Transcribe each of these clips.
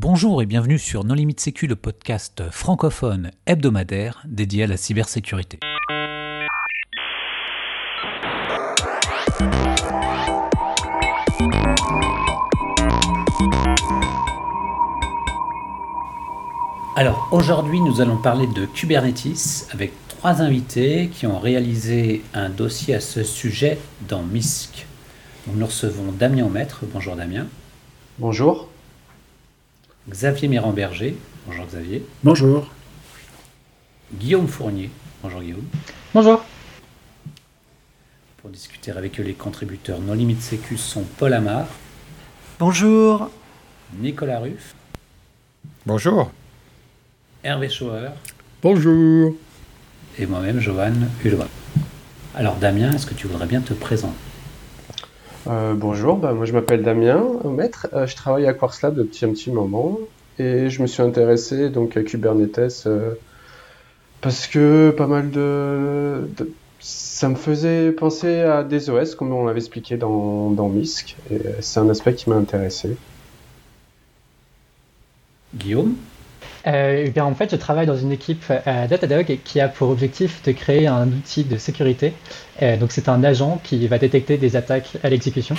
Bonjour et bienvenue sur Non Limite Sécu, le podcast francophone hebdomadaire dédié à la cybersécurité. Alors aujourd'hui nous allons parler de Kubernetes avec trois invités qui ont réalisé un dossier à ce sujet dans MISC. nous recevons Damien Maître. Bonjour Damien. Bonjour. Xavier Mirand-Berger. Bonjour Xavier. Bonjour. Guillaume Fournier. Bonjour Guillaume. Bonjour. Pour discuter avec eux, les contributeurs Non Limite Sécu sont Paul Amar. Bonjour. Nicolas Ruff. Bonjour. Hervé Schauer. Bonjour. Et moi-même, Johan Hulot. Alors Damien, est-ce que tu voudrais bien te présenter? Euh, bonjour, bah, moi je m'appelle Damien Maître, euh, je travaille à Quartz depuis un petit moment et je me suis intéressé donc à Kubernetes euh, parce que pas mal de, ça me faisait penser à des OS comme on l'avait expliqué dans, dans MISC et c'est un aspect qui m'a intéressé. Guillaume? Euh, eh bien, en fait, je travaille dans une équipe à Datadog qui a pour objectif de créer un outil de sécurité. Euh, donc, c'est un agent qui va détecter des attaques à l'exécution.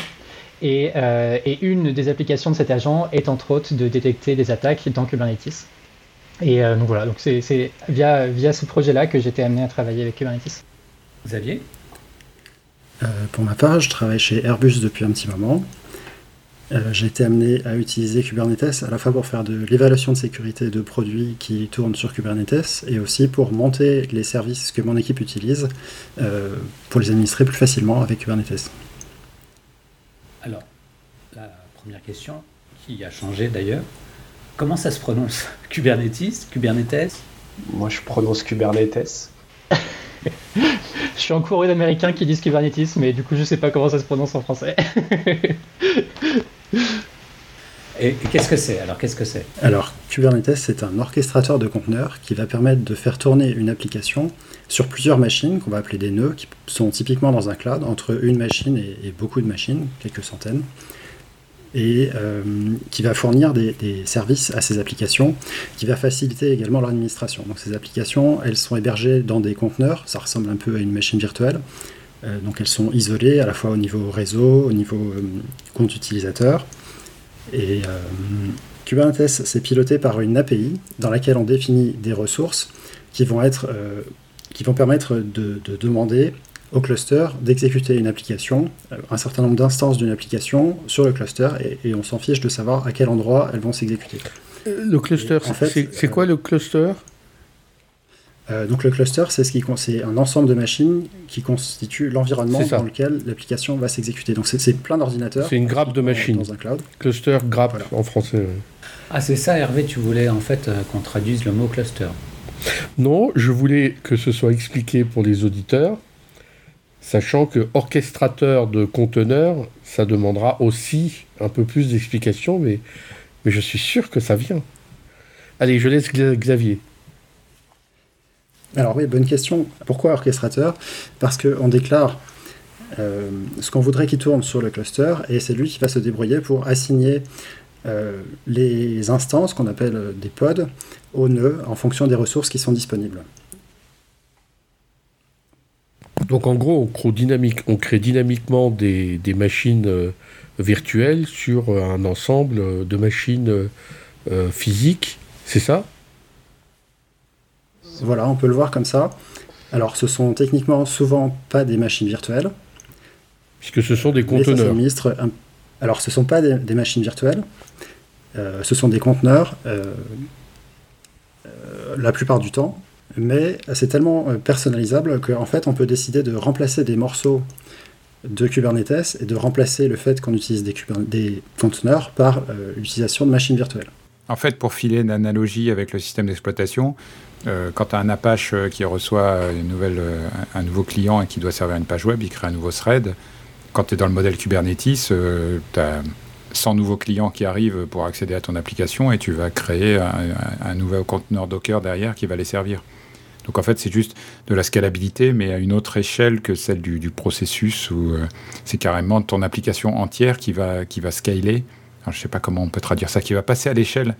Et, euh, et, une des applications de cet agent est entre autres de détecter des attaques dans Kubernetes. Et donc voilà, donc c'est via, via ce projet-là que j'étais amené à travailler avec Kubernetes. Xavier? Pour ma part, je travaille chez Airbus depuis un petit moment. Euh, j'ai été amené à utiliser Kubernetes à la fois pour faire de l'évaluation de sécurité de produits qui tournent sur Kubernetes et aussi pour monter les services que mon équipe utilise euh, pour les administrer plus facilement avec Kubernetes. Alors, la première question, qui a changé d'ailleurs, comment ça se prononce Kubernetes Kubernetes? Moi je prononce Kubernetes. je suis encouré d'américains qui disent Kubernetes, mais du coup je sais pas comment ça se prononce en français. Et, qu'est-ce que c'est Alors, qu'est-ce que c'est? Alors, Kubernetes, c'est un orchestrateur de conteneurs qui va permettre de faire tourner une application sur plusieurs machines qu'on va appeler des nœuds, qui sont typiquement dans un cloud, entre une machine et, beaucoup de machines, quelques centaines, et euh, qui va fournir des, services à ces applications, qui va faciliter également leur administration. Donc, ces applications, elles sont hébergées dans des conteneurs, ça ressemble un peu à une machine virtuelle. Euh, donc elles sont isolées à la fois au niveau réseau, au niveau euh, compte utilisateur. Et euh, Kubernetes, c'est piloté par une API dans laquelle on définit des ressources qui vont, être, qui vont permettre de, demander au cluster d'exécuter une application, un certain nombre d'instances d'une application sur le cluster, et, on s'en fiche de savoir à quel endroit elles vont s'exécuter. Le cluster, c'est quoi le cluster? Euh, donc le cluster, c'est ce un ensemble de machines qui constitue l'environnement dans lequel l'application va s'exécuter. Donc c'est plein d'ordinateurs. C'est une grappe de machines. Dans un cloud. Cluster, grappe en français. Ah c'est ça Hervé, tu voulais en fait euh, qu'on traduise le mot cluster. Non, je voulais que ce soit expliqué pour les auditeurs, sachant que orchestrateur de conteneurs, ça demandera aussi un peu plus d'explications, mais, mais je suis sûr que ça vient. Allez, je laisse Xavier. Alors oui, bonne question. Pourquoi orchestrateur? Parce qu'on déclare euh, ce qu'on voudrait qu'il tourne sur le cluster et c'est lui qui va se débrouiller pour assigner euh, les instances qu'on appelle des pods au nœud en fonction des ressources qui sont disponibles. Donc en gros, on crée, dynamiquement des, machines euh, virtuelles sur un ensemble de machines physiques, c'est ça? Voilà, on peut le voir comme ça. Alors, ce sont techniquement souvent pas des machines virtuelles. Puisque ce sont des conteneurs. Alors, ce ne sont pas des, machines virtuelles. Euh, ce sont des conteneurs euh, euh, la plupart du temps. Mais c'est tellement personnalisable qu'en fait, on peut décider de remplacer des morceaux de Kubernetes et de remplacer le fait qu'on utilise des, des, conteneurs par l'utilisation de machines virtuelles. En fait, pour filer une analogie avec le système d'exploitation, euh, quand tu as un Apache euh, qui reçoit une nouvelle, euh, un nouveau client et qui doit servir une page web, il crée un nouveau thread. Quand tu es dans le modèle Kubernetes, tu as 100 nouveaux clients qui arrivent pour accéder à ton application et tu vas créer un, nouveau conteneur Docker derrière qui va les servir. Donc en fait, c'est juste de la scalabilité, mais à une autre échelle que celle du, processus où c'est carrément ton application entière qui va, qui va scaler je ne sais pas comment on peut traduire ça, qui va passer à l'échelle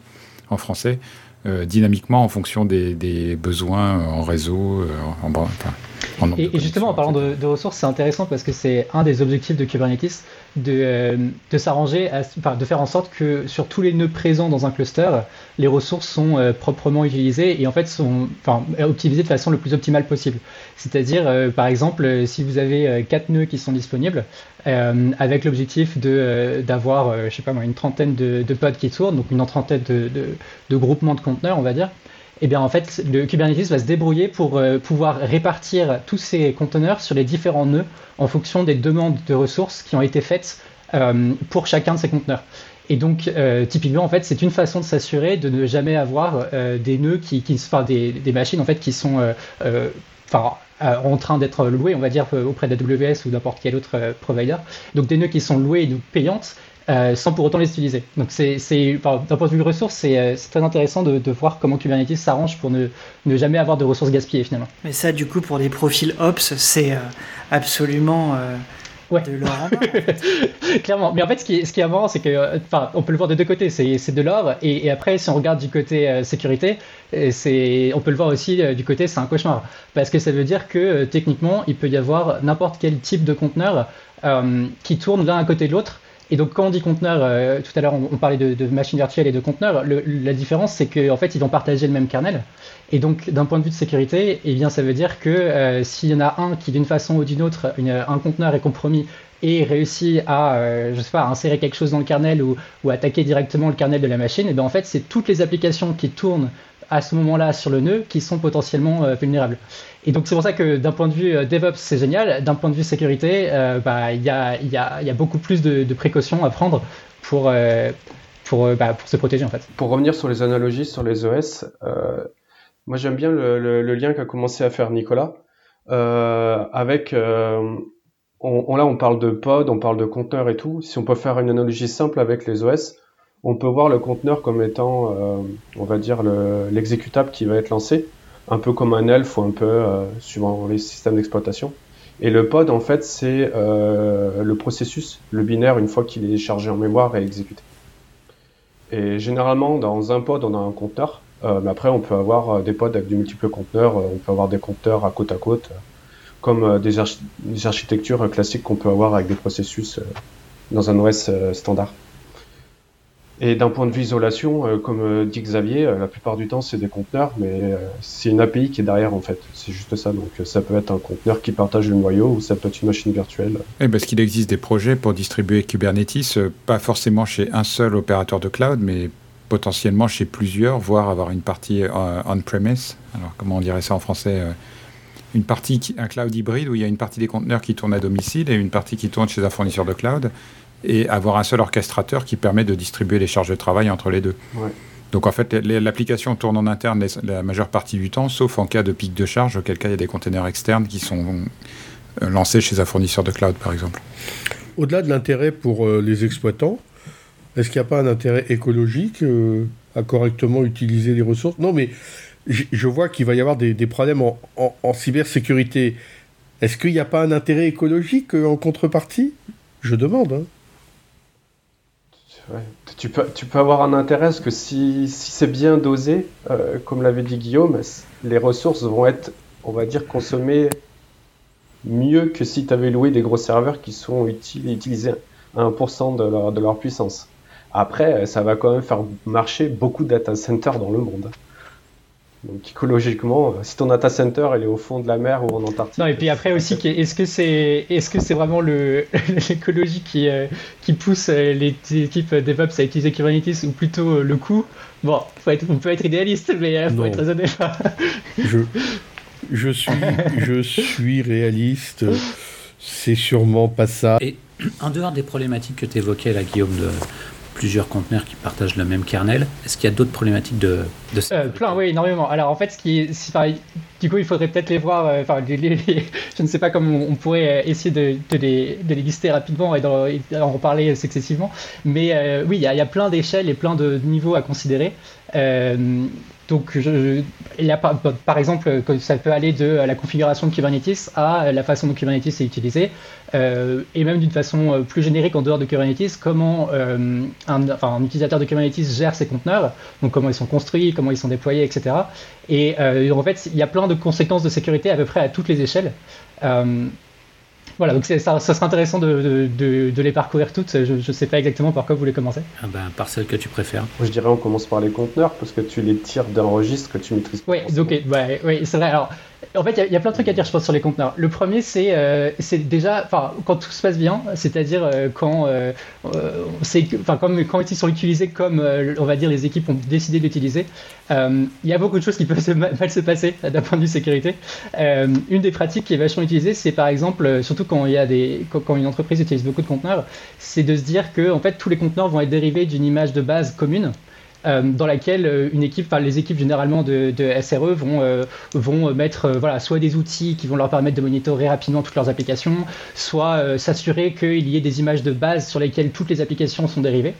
en français, euh, dynamiquement en fonction des, besoins en réseau, en, en, et, et, justement, en parlant de, de ressources, c'est intéressant parce que c'est un des objectifs de Kubernetes, de, euh, de s'arranger, enfin, de faire en sorte que sur tous les nœuds présents dans un cluster, les ressources sont euh, proprement utilisées et en fait sont enfin, optimisées de façon le plus optimale possible. C'est-à-dire, euh, par exemple, si vous avez quatre nœuds qui sont disponibles, avec l'objectif d'avoir, je sais pas moi, une trentaine de, pods qui tournent, donc une trentaine de, groupements de conteneurs, on va dire, eh bien en fait, le Kubernetes va se débrouiller pour euh, pouvoir répartir tous ces conteneurs sur les différents nœuds en fonction des demandes de ressources qui ont été faites euh, pour chacun de ces conteneurs. Et donc, euh, typiquement, en fait, c'est une façon de s'assurer de ne jamais avoir des nœuds qui, qui des, des, machines en fait qui sont, enfin, en train d'être louées, on va dire, auprès d'AWS ou n'importe quel autre provider. Donc, des nœuds qui sont loués et payantes euh, sans pour autant les utiliser. Donc c'est, d'un point de vue ressources, euh, c'est, très intéressant de, voir comment Kubernetes s'arrange pour ne, jamais avoir de ressources gaspillées finalement. Mais ça, du coup, pour des profils Ops, c'est euh, absolument ouais. de l'or Clairement. Mais en fait, ce qui est, ce qui est marrant, c'est que, enfin, on peut le voir de deux côtés. C'est, de l'or. Et, et, après, si on regarde du côté sécurité, c'est, on peut le voir aussi du côté c'est un cauchemar. Parce que ça veut dire que techniquement, il peut y avoir n'importe quel type de conteneur qui tourne l'un à côté de l'autre et donc, quand on dit conteneur, euh, tout à l'heure, on, parlait de, de machines virtuelles et de conteneurs. la différence, c'est qu'en fait, ils vont partager le même kernel. Et donc, d'un point de vue de sécurité, eh bien, ça veut dire que euh, s'il y en a un qui, d'une façon ou d'une autre, un conteneur est compromis et réussit à, euh, je sais pas, insérer quelque chose dans le kernel ou, ou attaquer directement le kernel de la machine, et eh bien en fait, c'est toutes les applications qui tournent à ce moment-là sur le nœud qui sont potentiellement euh, vulnérables. Et donc c'est pour ça que d'un point de vue euh, DevOps, c'est génial. D'un point de vue sécurité, euh, bah, il y, a, y, a, y, a, beaucoup plus de, de, précautions à prendre pour, pour, bah, pour se protéger en fait. Pour revenir sur les analogies sur les OS, moi j'aime bien le, le, le lien qu'a commencé à faire Nicolas. avec on, là on parle de pod, on parle de conteneur et tout. Si on peut faire une analogie simple avec les OS, on peut voir le conteneur comme étant, euh, on va dire, l'exécutable qui va être lancé, un peu comme un elf ou un peu euh, suivant les systèmes d'exploitation. Et le pod, en fait, c'est euh, le processus, le binaire, une fois qu'il est chargé en mémoire et exécuté. Et généralement, dans un pod, on a un conteneur, mais après, on peut avoir des pods avec de multiples conteneurs, on peut avoir des conteneurs à côte à côte, comme des, des, architectures classiques qu'on peut avoir avec des processus dans un OS standard. Et d'un point de vue isolation, euh, comme euh, dit Xavier, euh, la plupart du temps c'est des conteneurs, mais c'est une API qui est derrière en fait. C'est juste ça. Donc ça peut être un conteneur qui partage le noyau ou ça peut être une machine virtuelle. Et parce qu'il existe des projets pour distribuer Kubernetes, pas forcément chez un seul opérateur de cloud, mais potentiellement chez plusieurs, voire avoir une partie on-premise. Alors comment on dirait ça en français une partie, un cloud hybride où il y a une partie des conteneurs qui tournent à domicile et une partie qui tourne chez un fournisseur de cloud et avoir un seul orchestrateur qui permet de distribuer les charges de travail entre les deux. Donc en fait, l'application tourne en interne la majeure partie du temps, sauf en cas de pic de charge, auquel cas il y a des containers externes qui sont euh, lancés chez un fournisseur de cloud, par exemple. Au-delà de l'intérêt pour euh, les exploitants, est-ce qu'il n'y a pas un intérêt écologique euh, à correctement utiliser les ressources? Non, mais je vois qu'il va y avoir des, problèmes en, cybersécurité. Est-ce qu'il n'y a pas un intérêt écologique en contrepartie? Je demande. Hein. Tu, peux, avoir un intérêt parce que si, c'est bien dosé, euh, comme l'avait dit Guillaume, les ressources vont être, on va dire, consommées mieux que si tu avais loué des gros serveurs qui sont utilisés à 1% de leur, de leur puissance. Après, ça va quand même faire marcher beaucoup de data centers dans le monde. Donc écologiquement, euh, si ton data center elle est au fond de la mer ou en Antarctique. Non et puis après aussi, est-ce que c'est est-ce que c'est vraiment le l'écologie qui euh, qui pousse euh, les équipes DevOps à utiliser Kubernetes ou plutôt le coût? Bon, faut être, on peut être idéaliste, mais il faut être raisonnable. je je suis je suis réaliste. C'est sûrement pas ça. Et en dehors des problématiques que tu évoquais là, Guillaume, de plusieurs conteneurs qui partagent le même kernel. Est-ce qu'il y a d'autres problématiques de, de euh, Plein, oui, énormément. Alors en fait, ce qui est, du coup, il faudrait peut-être les voir. euh, Enfin, je ne sais pas comment on pourrait euh, essayer de, les, de lister rapidement et d'en reparler successivement. Mais oui, il y, il y a plein d'échelles et plein de niveaux à considérer. Euh, donc, par, exemple, que ça peut aller de la configuration de Kubernetes à la façon dont Kubernetes est utilisé, euh, et même d'une façon euh, plus générique en dehors de Kubernetes, comment euh, un, utilisateur de Kubernetes gère ses conteneurs, donc comment ils sont construits, comment ils sont déployés, etc. Et euh, en fait, il y a plein de conséquences de sécurité à peu près à toutes les échelles. Voilà, donc c'est- ça, ça serait intéressant de, de- de- de les parcourir toutes. Je ne sais pas exactement par quoi vous voulez commencer. Ah ben, par celle que tu préfères. Moi, je dirais on commence par les conteneurs parce que tu les tires d'un registre que tu maîtrises pas. Oui, donc, ouais, ouais, c'est vrai. Alors, en fait, il y a- plein de trucs à dire, je pense, sur les conteneurs. Le premier, c'est euh, déjà, enfin, quand tout se passe bien, c'est-à-dire euh, quand, euh, quand ils sont utilisés comme, euh, on va dire, les équipes ont décidé d'utiliser, il y a beaucoup de choses qui peuvent mal se passer d'un point de vue sécurité. Une des pratiques qui est vachement utilisée, c'est par exemple, surtout quand il y a des, quand une entreprise utilise beaucoup de conteneurs, c'est de se dire que en fait tous les conteneurs vont être dérivés d'une image de base commune. Euh, dans laquelle euh, une équipe, les équipes généralement de, SRE vont, euh, mettre voilà, soit des outils qui vont leur permettre de monitorer rapidement toutes leurs applications, soit s'assurer qu'il y ait des images de base sur lesquelles toutes les applications sont dérivées.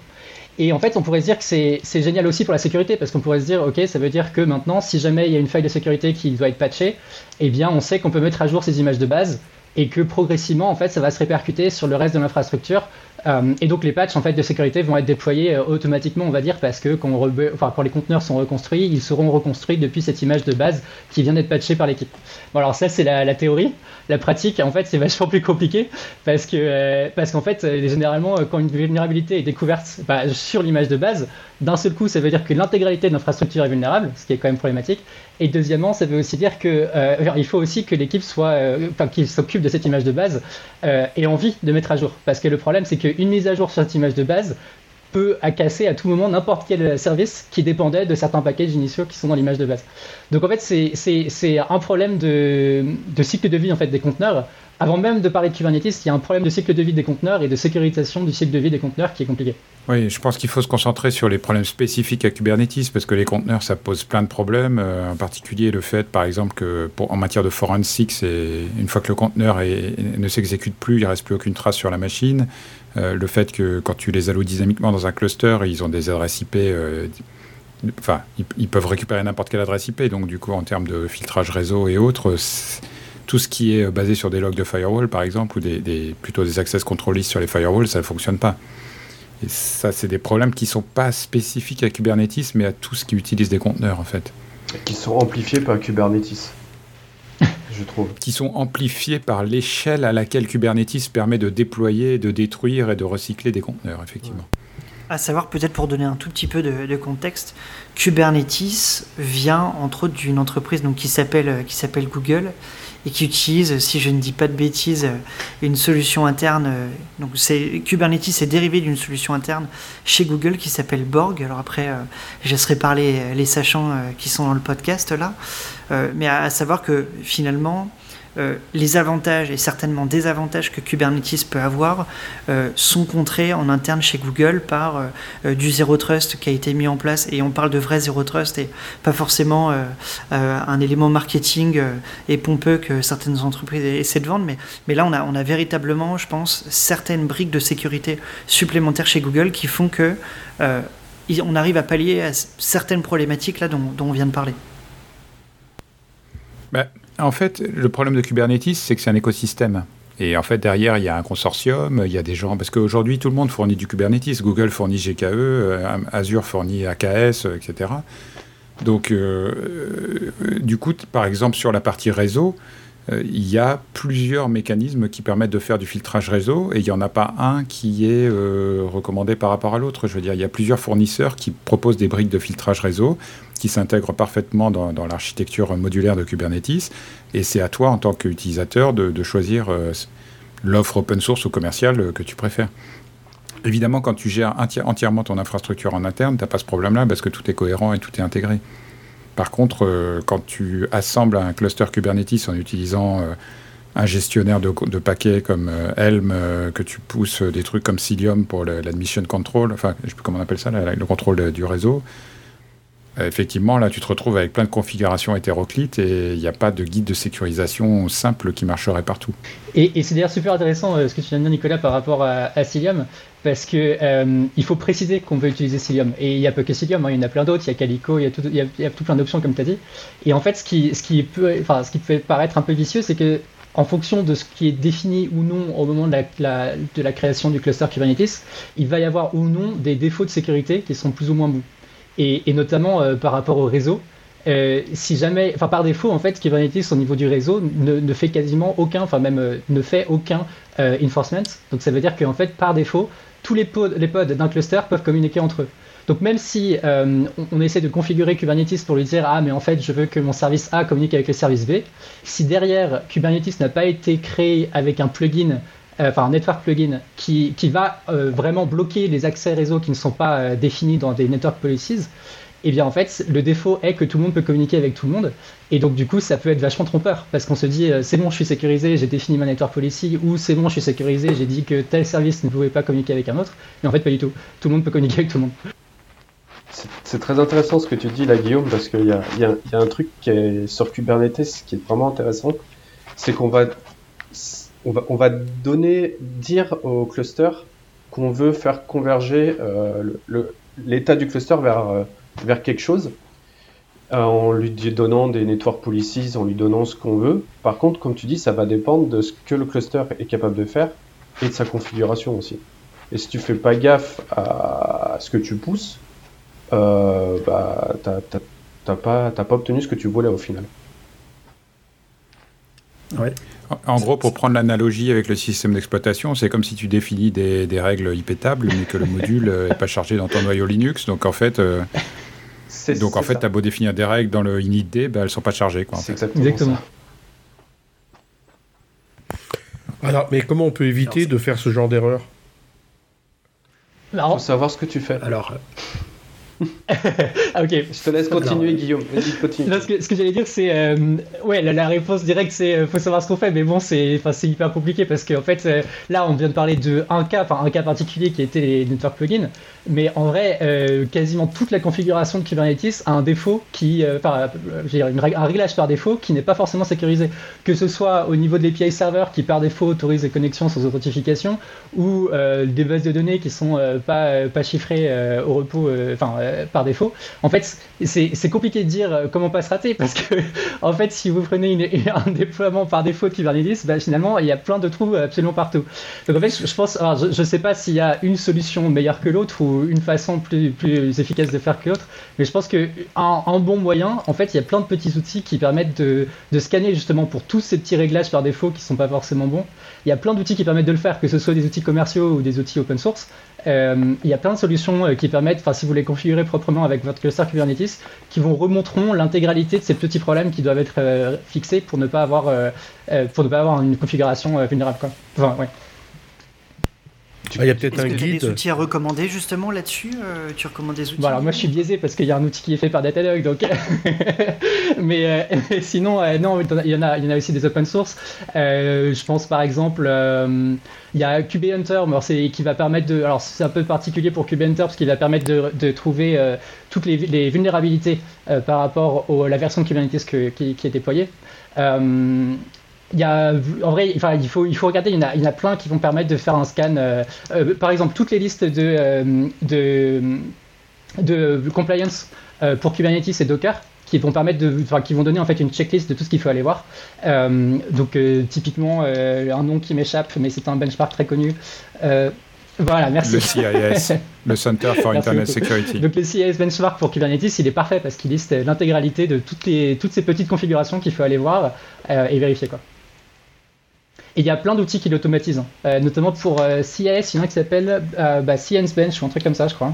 Et en fait, on pourrait se dire que c'est génial aussi pour la sécurité, parce qu'on pourrait se dire, ok, ça veut dire que maintenant, si jamais il y a une faille de sécurité qui doit être patchée, eh bien, on sait qu'on peut mettre à jour ces images de base et que progressivement, en fait, ça va se répercuter sur le reste de l'infrastructure. Euh, et donc, les patchs en fait de sécurité vont être déployés euh, automatiquement, on va dire, parce que quand, les conteneurs sont reconstruits, ils seront reconstruits depuis cette image de base qui vient d'être patchée par l'équipe. Bon, alors ça, c'est la, théorie. La pratique, en fait, c'est vachement plus compliqué parce que euh, parce qu'en fait, généralement, quand une vulnérabilité est découverte bah, sur l'image de base, d'un seul coup, ça veut dire que l'intégralité de l'infrastructure est vulnérable, ce qui est quand même problématique. Et deuxièmement, ça veut aussi dire que euh, il faut aussi que l'équipe soit, euh, enfin, qu'il s'occupe de cette image de base euh, ait envie de mettre à jour. Parce que le problème, c'est qu'une mise à jour sur cette image de base peut à casser à tout moment n'importe quel service qui dépendait de certains packages initiaux qui sont dans l'image de base. Donc en fait, c'est- un problème de, de cycle de vie en fait, des conteneurs. Avant même de parler de Kubernetes, il y a un problème de cycle de vie des conteneurs et de sécurisation du cycle de vie des conteneurs qui est compliqué. Oui, je pense qu'il faut se concentrer sur les problèmes spécifiques à Kubernetes parce que les conteneurs, ça pose plein de problèmes. euh, en particulier le fait, par exemple, que en matière de forensic, c'est une fois que le conteneur ne s'exécute plus, il reste plus aucune trace sur la machine. Euh, le fait que quand tu les alloues dynamiquement dans un cluster, ils ont des adresses IP. euh, Enfin, ils, peuvent récupérer n'importe quelle adresse IP. Donc, du coup, en termes de filtrage réseau et autres, tout ce qui est basé sur des logs de firewall, par exemple, ou des, plutôt des access control lists sur les firewalls, ça ne fonctionne pas. Et ça, c'est des problèmes qui sont pas spécifiques à Kubernetes, mais à tout ce qui utilise des conteneurs, en fait. Qui sont amplifiés par Kubernetes. je trouve. Qui sont amplifiés par l'échelle à laquelle Kubernetes permet de déployer, de détruire et de recycler des conteneurs, effectivement. À savoir, peut-être pour donner un tout petit peu de, contexte, Kubernetes vient entre autres d'une entreprise donc, qui s'appelle Google et qui utilise, si je ne dis pas de bêtises, une solution interne. euh, Donc Kubernetes est dérivé d'une solution interne chez Google qui s'appelle Borg. Alors après, euh, je laisserai parler les sachants euh, qui sont dans le podcast là, mais à savoir que finalement. Euh, les avantages et certainement désavantages que Kubernetes peut avoir euh, sont contrés en interne chez Google par euh, du zero trust qui a été mis en place et on parle de vrai zero trust et pas forcément un élément marketing et pompeux que certaines entreprises essaient de vendre mais, mais là on a, on a véritablement je pense certaines briques de sécurité supplémentaires chez Google qui font que on arrive à pallier à certaines problématiques là dont, dont on vient de parler. Bah, en fait, le problème de Kubernetes, c'est que c'est un écosystème. Et en fait, derrière, il y a un consortium, il y a des gens. Parce qu'aujourd'hui, tout le monde fournit du Kubernetes. Google fournit GKE, euh, Azure fournit AKS, euh, etc. Donc, euh, euh, du coup, par exemple, sur la partie réseau, euh, il y a plusieurs mécanismes qui permettent de faire du filtrage réseau et il n'y en a pas un qui est euh, recommandé par rapport à l'autre. Je veux dire, il y a plusieurs fournisseurs qui proposent des briques de filtrage réseau qui s'intègrent parfaitement dans, l'architecture modulaire de Kubernetes et c'est à toi en tant qu'utilisateur de, de choisir euh, l'offre open source ou commerciale euh, que tu préfères. Évidemment, quand tu gères enti- entièrement ton infrastructure en interne, tu n'as pas ce problème-là parce que tout est cohérent et tout est intégré. Par contre, euh, quand tu assembles un cluster Kubernetes en utilisant euh, un gestionnaire de, paquets comme euh, Helm, que tu pousses des trucs comme Cilium pour l'admission control, enfin, je sais plus comment on appelle ça, le contrôle du réseau, effectivement, là, tu te retrouves avec plein de configurations hétéroclites et il n'y a pas de guide de sécurisation simple qui marcherait partout. Et, c'est d'ailleurs super intéressant ce que tu viens de dire, Nicolas, par rapport à, Cilium, parce que il faut préciser qu'on veut utiliser Cilium. Et il n'y a pas que Cilium, hein, il y en a plein d'autres, il y a Calico, il y a tout, plein d'options, comme tu as dit. Et en fait, ce qui peut paraître un peu vicieux, c'est que en fonction de ce qui est défini ou non au moment de la, de la, création du cluster Kubernetes, il va y avoir ou non des défauts de sécurité qui sont plus ou moins bons. Et, notamment euh, par rapport au réseau, euh, si jamais, enfin par défaut en fait, Kubernetes au niveau du réseau ne, fait quasiment aucun, enfin même euh, ne fait aucun enforcement. Donc ça veut dire qu'en fait par défaut, tous les pods, d'un cluster peuvent communiquer entre eux. Donc même si euh, on, essaie de configurer Kubernetes pour lui dire ah mais en fait je veux que mon service A communique avec le service B, si derrière Kubernetes n'a pas été créé avec un plugin, enfin un network plugin qui, va euh, vraiment bloquer les accès réseau qui ne sont pas définis dans des network policies, et eh bien en fait le défaut est que tout le monde peut communiquer avec tout le monde. Et donc du coup ça peut être vachement trompeur parce qu'on se dit c'est bon je suis sécurisé j'ai défini ma network policy ou c'est bon je suis sécurisé j'ai dit que tel service ne pouvait pas communiquer avec un autre. Mais en fait pas du tout. Tout le monde peut communiquer avec tout le monde. C'est très intéressant ce que tu dis là, Guillaume, parce qu'il y a, y, a, y a, un truc qui est sur Kubernetes qui est vraiment intéressant. C'est qu'on va, on va, on va donner, dire au cluster qu'on veut faire converger euh, l'état du cluster vers, euh, quelque chose, euh, en lui donnant des network policies, en lui donnant ce qu'on veut. Par contre, comme tu dis, ça va dépendre de ce que le cluster est capable de faire et de sa configuration aussi. Et si tu fais pas gaffe à ce que tu pousses, bah, t'as pas, pas obtenu ce que tu voulais au final. Ouais. En gros, pour prendre l'analogie avec le système d'exploitation, c'est comme si tu définis des, des, règles IP-tables, mais que le module n'est pas chargé dans ton noyau Linux. Donc en fait, euh, donc en fait, beau définir des règles dans le initd, bah, elles sont pas chargées. Quoi, exactement. Alors, mais comment on peut éviter de faire ce genre d'erreur? Il faut savoir ce que tu fais. Alors, ah, ok. Je te laisse continuer, Guillaume. Continue. ce que, j'allais dire, c'est. Euh, ouais, la, réponse directe, c'est euh, faut savoir ce qu'on fait, mais bon, c'est hyper compliqué parce qu'en fait, euh, là, on vient de parler de un cas, enfin, un cas particulier qui était les network plugins, mais en vrai, quasiment toute la configuration de Kubernetes a un défaut qui. enfin, un réglage par défaut qui n'est pas forcément sécurisé. Que ce soit au niveau de l'API server qui, par défaut, autorise les connexions sans authentification ou des bases de données qui sont pas, pas chiffrées au repos, enfin, euh, par défaut. En fait, c'est compliqué de dire euh, comment pas se rater parce que, en fait, si vous prenez un déploiement par défaut de Kubernetes, bah, finalement, il y a plein de trous absolument partout. Donc, en fait, je, pense, alors, je ne sais pas s'il y a une solution meilleure que l'autre ou une façon plus, efficace de faire que l'autre, mais je pense que un, bon moyen, en fait, il y a plein de petits outils qui permettent de, scanner justement pour tous ces petits réglages par défaut qui sont pas forcément bons. Il y a plein d'outils qui permettent de le faire, que ce soit des outils commerciaux ou des outils open source. Euh, il y a plein de solutions euh, qui permettent, enfin si vous les configurez proprement avec votre cluster Kubernetes, qui vous remonteront l'intégralité de ces petits problèmes qui doivent être euh, fixés pour ne pas avoir, pour ne pas avoir une configuration vulnérable. Quoi. Enfin, ouais. Ah, il y a peut-être un guide. des outils à recommander justement là-dessus Tu recommandes des outils? Alors moi je suis biaisé parce qu'il y a un outil qui est fait par Datadog, donc. mais, sinon, non, il y, en a, il y en a aussi des open source. je pense par exemple il y a KubeHunter qui va permettre de. Alors, c'est un peu particulier pour KubeHunter parce qu'il va permettre de, trouver euh, toutes les, vulnérabilités euh, par rapport à la version de Kubernetes qui, est déployée. Euh, il y a, en vrai, enfin, il, faut, il faut regarder, il y, en a, plein qui vont permettre de faire un scan. par exemple, toutes les listes de, de compliance pour Kubernetes et Docker qui vont permettre de, enfin, qui vont donner en fait une checklist de tout ce qu'il faut aller voir. Euh, donc euh, typiquement euh, un nom qui m'échappe, mais c'est un benchmark très connu. voilà, merci. Le CIS, le Center for Internet Security. Donc le CIS benchmark pour Kubernetes, il est parfait parce qu'il liste l'intégralité de toutes, les, toutes ces petites configurations qu'il faut aller voir et vérifier quoi. Et il y a plein d'outils qui l'automatisent, hein. notamment pour CIS, il y en a qui s'appelle bah, Bench ou un truc comme ça, je crois.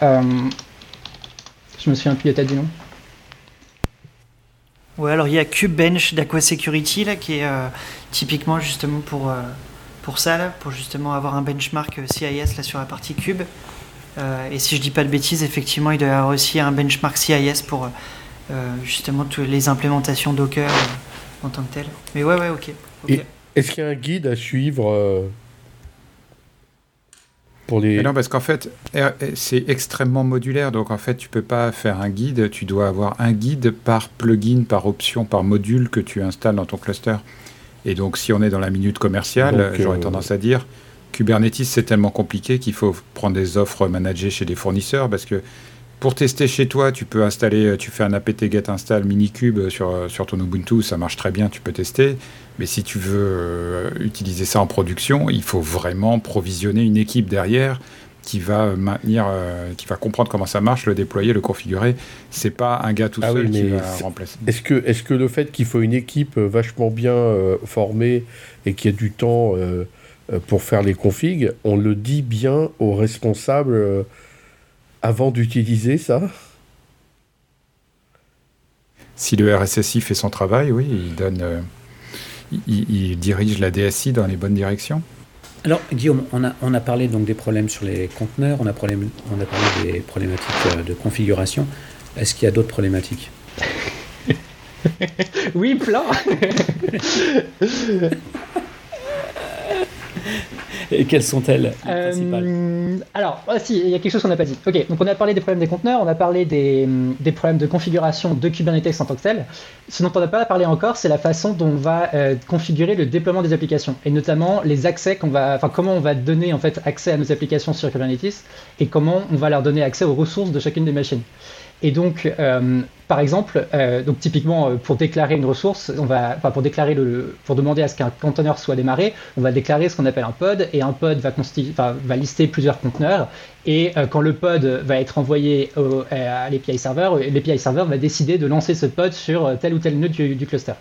je me souviens plus de tête du nom. Ouais, alors il y a KubeBench d'Aqua Security là, qui est euh, typiquement justement pour, euh, pour ça, là, pour justement avoir un benchmark euh, CIS là, sur la partie Cube. et si je dis pas de bêtises, effectivement, il doit y avoir aussi un benchmark CIS pour justement toutes les implémentations Docker en tant que tel. Mais ouais, ouais, ok. Est-ce qu'il y a un guide à suivre pour les... non, parce qu'en fait, c'est extrêmement modulaire. Donc, en fait, tu peux pas faire un guide. Tu dois avoir un guide par plugin, par option, par module que tu installes dans ton cluster. Et donc, si on est dans la minute commerciale, j'aurais tendance à dire Kubernetes, c'est tellement compliqué qu'il faut prendre des offres managées chez des fournisseurs parce que pour tester chez toi, tu peux installer, tu fais un apt-get install minikube sur, sur ton Ubuntu, ça marche très bien, tu peux tester. Mais si tu veux euh, utiliser ça en production, il faut vraiment provisionner une équipe derrière qui va maintenir, euh, qui va comprendre comment ça marche, le déployer, le configurer. C'est pas un gars tout ah seul qui va remplacer. Est-ce que, est-ce que le fait qu'il faut une équipe euh, vachement bien formée et qui ait du temps pour faire les configs, on le dit bien aux responsables avant d'utiliser ça Si le RSSI fait son travail, oui, il donne, euh, il, dirige la DSI dans les bonnes directions. Alors Guillaume, on a, on a parlé donc des problèmes sur les conteneurs, on a, problème, on a parlé des problématiques euh, de configuration. Est-ce qu'il y a d'autres problématiques? Oui, plein Et quelles sont-elles euh, Alors, ah, si, il y a quelque chose qu'on n'a pas dit. Ok, donc on a parlé des problèmes des conteneurs, on a parlé des, des problèmes de configuration de Kubernetes en tant que tel. Ce dont on n'a pas parlé encore, c'est la façon dont on va euh, configurer le déploiement des applications, et notamment les accès qu'on va, enfin comment on va donner en fait accès à nos applications sur Kubernetes, et comment on va leur donner accès aux ressources de chacune des machines. Et donc, euh, par exemple, euh, donc typiquement euh, pour déclarer une ressource, on va, pour déclarer le, pour demander à ce qu'un conteneur soit démarré, on va déclarer ce qu'on appelle un pod et un pod va, va lister plusieurs conteneurs et quand le pod va être envoyé à l'API server, l'API server va décider de lancer ce pod sur tel ou tel nœud du, cluster.